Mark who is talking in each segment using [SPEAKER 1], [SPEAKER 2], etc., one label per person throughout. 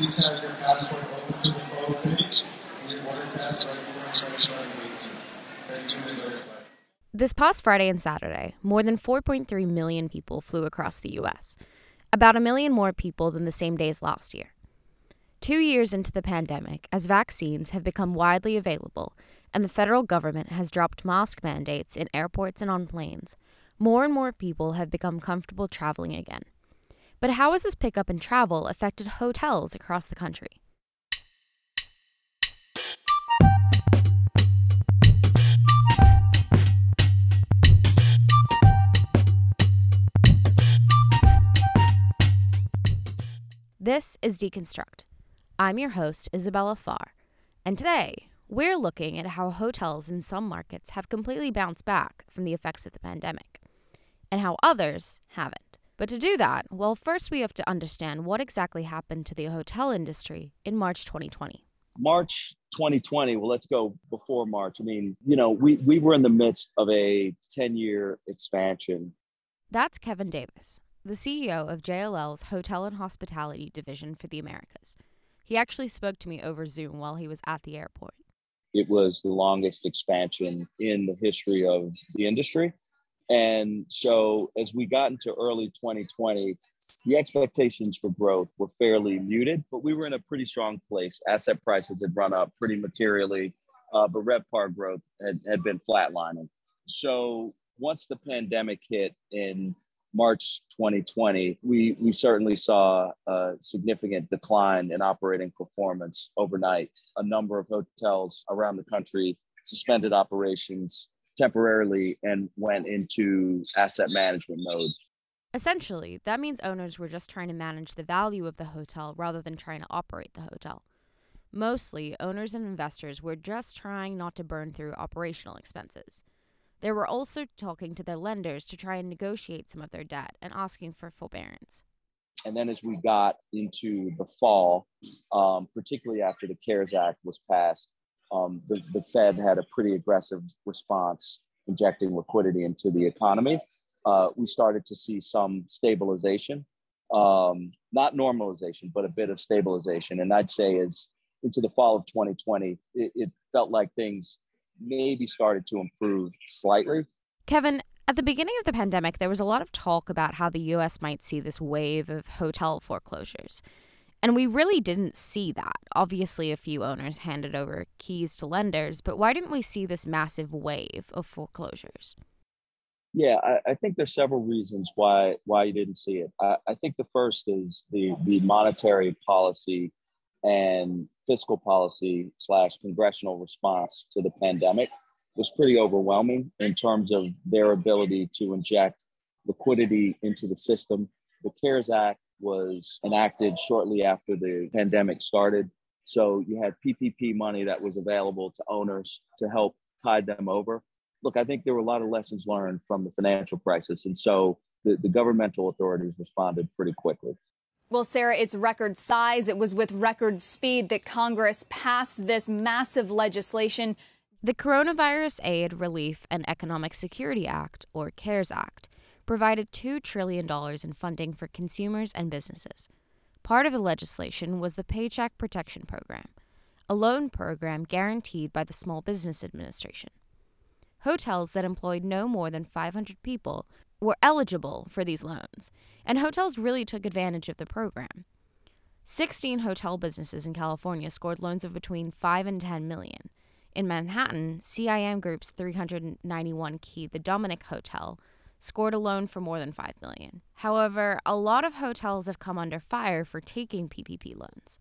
[SPEAKER 1] Please have your passport open to the page and waiting. Thank you and.
[SPEAKER 2] This past Friday and Saturday, more than 4.3 million people flew across the U.S., about a million more people than the same days last year. Two years into the pandemic, as vaccines have become widely available and the federal government has dropped mask mandates in airports and on planes, more and more people have become comfortable traveling again. But how has this pickup in travel affected hotels across the country? This is Deconstruct. I'm your host, Isabella Farr, and today we're looking at how hotels in some markets have completely bounced back from the effects of the pandemic, and how others haven't. But to do that, well, first we have to understand what exactly happened to the hotel industry in March 2020.
[SPEAKER 3] March 2020, well, let's go before March. I mean, you know, we, we were in the midst of a 10 year expansion.
[SPEAKER 2] That's Kevin Davis, the CEO of JLL's Hotel and Hospitality Division for the Americas. He actually spoke to me over Zoom while he was at the airport.
[SPEAKER 3] It was the longest expansion in the history of the industry. And so, as we got into early 2020, the expectations for growth were fairly muted, but we were in a pretty strong place. Asset prices had run up pretty materially, uh, but RevPAR growth had, had been flatlining. So, once the pandemic hit in March 2020, we, we certainly saw a significant decline in operating performance overnight. A number of hotels around the country suspended operations temporarily and went into asset management mode.
[SPEAKER 2] Essentially, that means owners were just trying to manage the value of the hotel rather than trying to operate the hotel. Mostly, owners and investors were just trying not to burn through operational expenses. They were also talking to their lenders to try and negotiate some of their debt and asking for forbearance.
[SPEAKER 3] And then as we got into the fall, um, particularly after the CARES Act was passed, um, the, the Fed had a pretty aggressive response, injecting liquidity into the economy. Uh, we started to see some stabilization, um, not normalization, but a bit of stabilization. And I'd say as into the fall of 2020, it, it felt like things maybe started to improve slightly.
[SPEAKER 2] Kevin, at the beginning of the pandemic, there was a lot of talk about how the US might see this wave of hotel foreclosures. And we really didn't see that. Obviously, a few owners handed over keys to lenders, but why didn't we see this massive wave of foreclosures?
[SPEAKER 3] Yeah, I, I think there's several reasons why why you didn't see it. I, I think the first is the the monetary policy and fiscal policy slash congressional response to the pandemic was pretty overwhelming in terms of their ability to inject liquidity into the system. The CARES Act was enacted shortly after the pandemic started. So you had PPP money that was available to owners to help tide them over. Look, I think there were a lot of lessons learned from the financial crisis. And so the, the governmental authorities responded pretty quickly.
[SPEAKER 4] Well, Sarah, it's record size. It was with record speed that Congress passed this massive legislation.
[SPEAKER 2] The Coronavirus Aid, Relief, and Economic Security Act, or CARES Act, provided $2 trillion in funding for consumers and businesses. Part of the legislation was the Paycheck Protection Program, a loan program guaranteed by the Small Business Administration. Hotels that employed no more than 500 people were eligible for these loans, and hotels really took advantage of the program. 16 hotel businesses in California scored loans of between 5 and 10 million. In Manhattan, CIM Group's 391 key The Dominick Hotel scored a loan for more than 5 million. However, a lot of hotels have come under fire for taking PPP loans.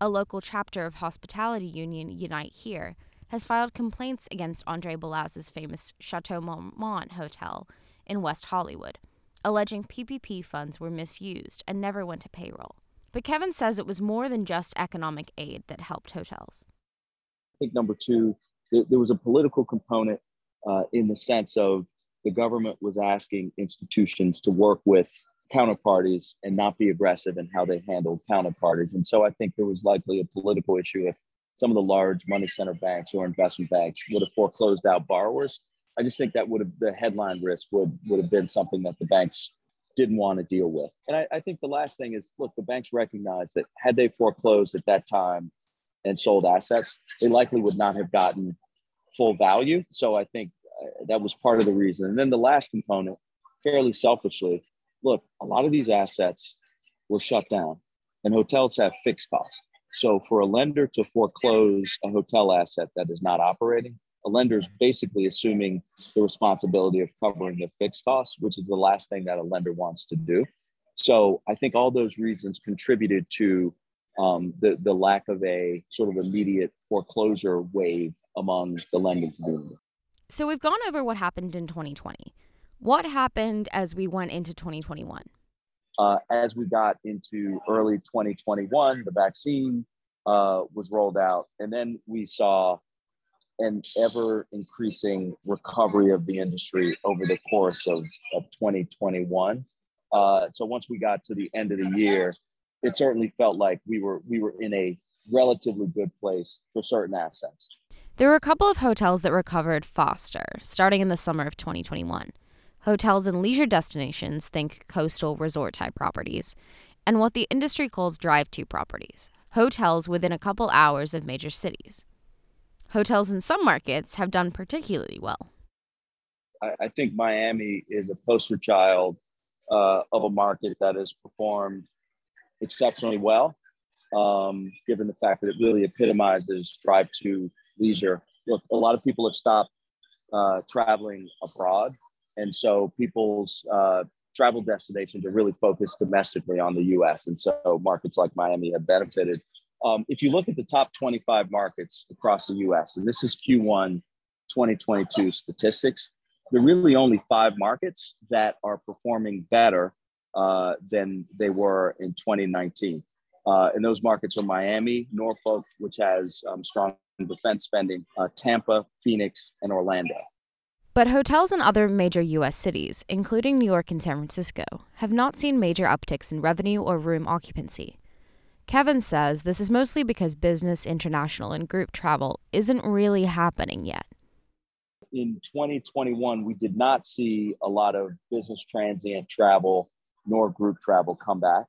[SPEAKER 2] A local chapter of Hospitality Union Unite Here has filed complaints against Andre Balazs's famous Chateau Marmont Hotel in West Hollywood, alleging PPP funds were misused and never went to payroll. But Kevin says it was more than just economic aid that helped hotels.
[SPEAKER 3] I think number two, there, was a political component uh, in the sense of the government was asking institutions to work with counterparties and not be aggressive in how they handled counterparties. And so I think there was likely a political issue if some of the large money center banks or investment banks would have foreclosed out borrowers I just think that would have the headline risk would would have been something that the banks didn't want to deal with. And I, I, think the last thing is look, the banks recognize that had they foreclosed at that time and sold assets, they likely would not have gotten full value. So I think that was part of the reason. And then the last component, fairly selfishly, look, a lot of these assets were shut down and hotels have fixed costs. So for a lender to foreclose a hotel asset that is not operating, a lender is basically assuming the responsibility of covering the fixed costs, which is the last thing that a lender wants to do. So I think all those reasons contributed to um, the, the lack of a sort of immediate foreclosure wave among the lending community.
[SPEAKER 2] So we've gone over what happened in 2020. What happened as we went into 2021?
[SPEAKER 3] Uh, as we got into early 2021, the vaccine uh, was rolled out, and then we saw an ever increasing recovery of the industry over the course of, of 2021. Uh, so once we got to the end of the year, it certainly felt like we were we were in a relatively good place for certain assets.
[SPEAKER 2] There were a couple of hotels that recovered faster, starting in the summer of 2021. Hotels and leisure destinations, think coastal resort type properties, and what the industry calls drive to properties, hotels within a couple hours of major cities. Hotels in some markets have done particularly well.
[SPEAKER 3] I, I think Miami is a poster child uh, of a market that has performed exceptionally well, um, given the fact that it really epitomizes drive to leisure. Look, a lot of people have stopped uh, traveling abroad. And so people's uh, travel destinations are really focused domestically on the US. And so markets like Miami have benefited. Um, if you look at the top 25 markets across the US, and this is Q1 2022 statistics, there are really only five markets that are performing better uh, than they were in 2019. Uh, and those markets are Miami, Norfolk, which has um, strong defense spending, uh, Tampa, Phoenix, and Orlando.
[SPEAKER 2] But hotels in other major U.S. cities, including New York and San Francisco, have not seen major upticks in revenue or room occupancy. Kevin says this is mostly because business, international, and group travel isn't really happening yet.
[SPEAKER 3] In 2021, we did not see a lot of business transient travel nor group travel come back.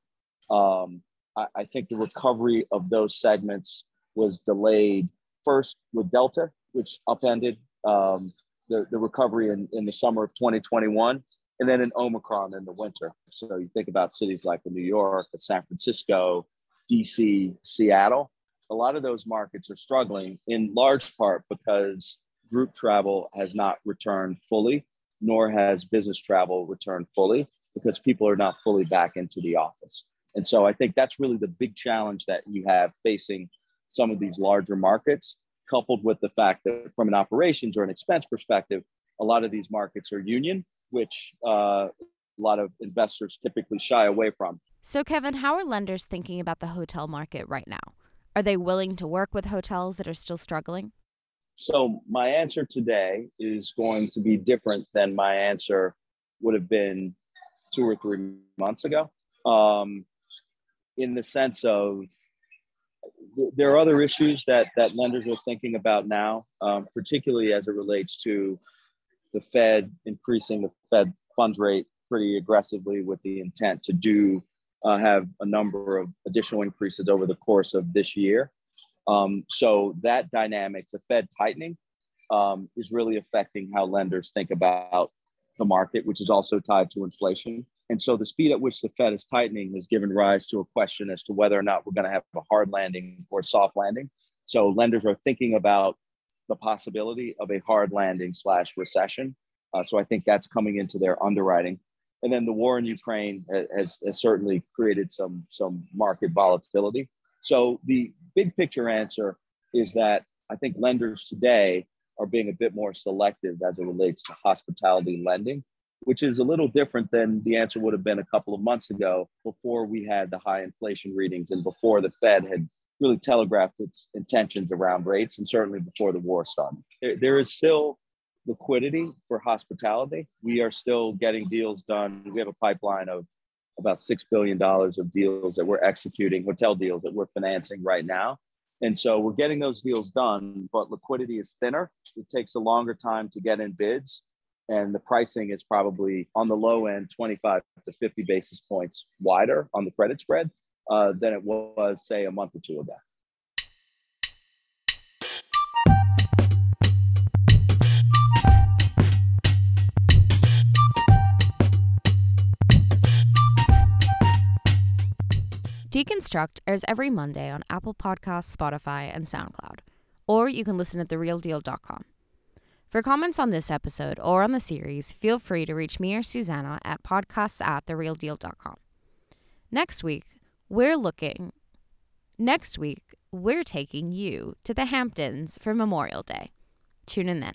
[SPEAKER 3] Um, I, I think the recovery of those segments was delayed first with Delta, which upended um, the, the recovery in, in the summer of 2021, and then in Omicron in the winter. So you think about cities like New York, San Francisco, DC, Seattle. A lot of those markets are struggling in large part because group travel has not returned fully, nor has business travel returned fully because people are not fully back into the office. And so I think that's really the big challenge that you have facing some of these larger markets, coupled with the fact that from an operations or an expense perspective, a lot of these markets are union, which uh, a lot of investors typically shy away from.
[SPEAKER 2] So, Kevin, how are lenders thinking about the hotel market right now? Are they willing to work with hotels that are still struggling?
[SPEAKER 3] So, my answer today is going to be different than my answer would have been two or three months ago, um, in the sense of there are other issues that that lenders are thinking about now, um, particularly as it relates to the Fed increasing the Fed funds rate pretty aggressively with the intent to do uh, have a number of additional increases over the course of this year. Um, so that dynamic, the Fed tightening, um, is really affecting how lenders think about the market, which is also tied to inflation. And so the speed at which the Fed is tightening has given rise to a question as to whether or not we're going to have a hard landing or a soft landing. So lenders are thinking about the possibility of a hard landing slash recession. Uh, so I think that's coming into their underwriting. And then the war in Ukraine has, has certainly created some, some market volatility. So the big picture answer is that I think lenders today are being a bit more selective as it relates to hospitality lending, which is a little different than the answer would have been a couple of months ago before we had the high inflation readings and before the Fed had really telegraphed its intentions around rates and certainly before the war started. there, there is still liquidity for hospitality. We are still getting deals done. We have a pipeline of about $6 billion of deals that we're executing, hotel deals that we're financing right now. And so we're getting those deals done, but liquidity is thinner. It takes a longer time to get in bids. And the pricing is probably on the low end 25 to 50 basis points wider on the credit spread uh, than it was, say, a month or two ago.
[SPEAKER 2] Deconstruct airs every Monday on Apple Podcasts, Spotify, and SoundCloud, or you can listen at therealdeal.com. For comments on this episode or on the series, feel free to reach me or Susanna at podcasts at therealdeal.com. Next week, we're looking. Next week, we're taking you to the Hamptons for Memorial Day. Tune in then.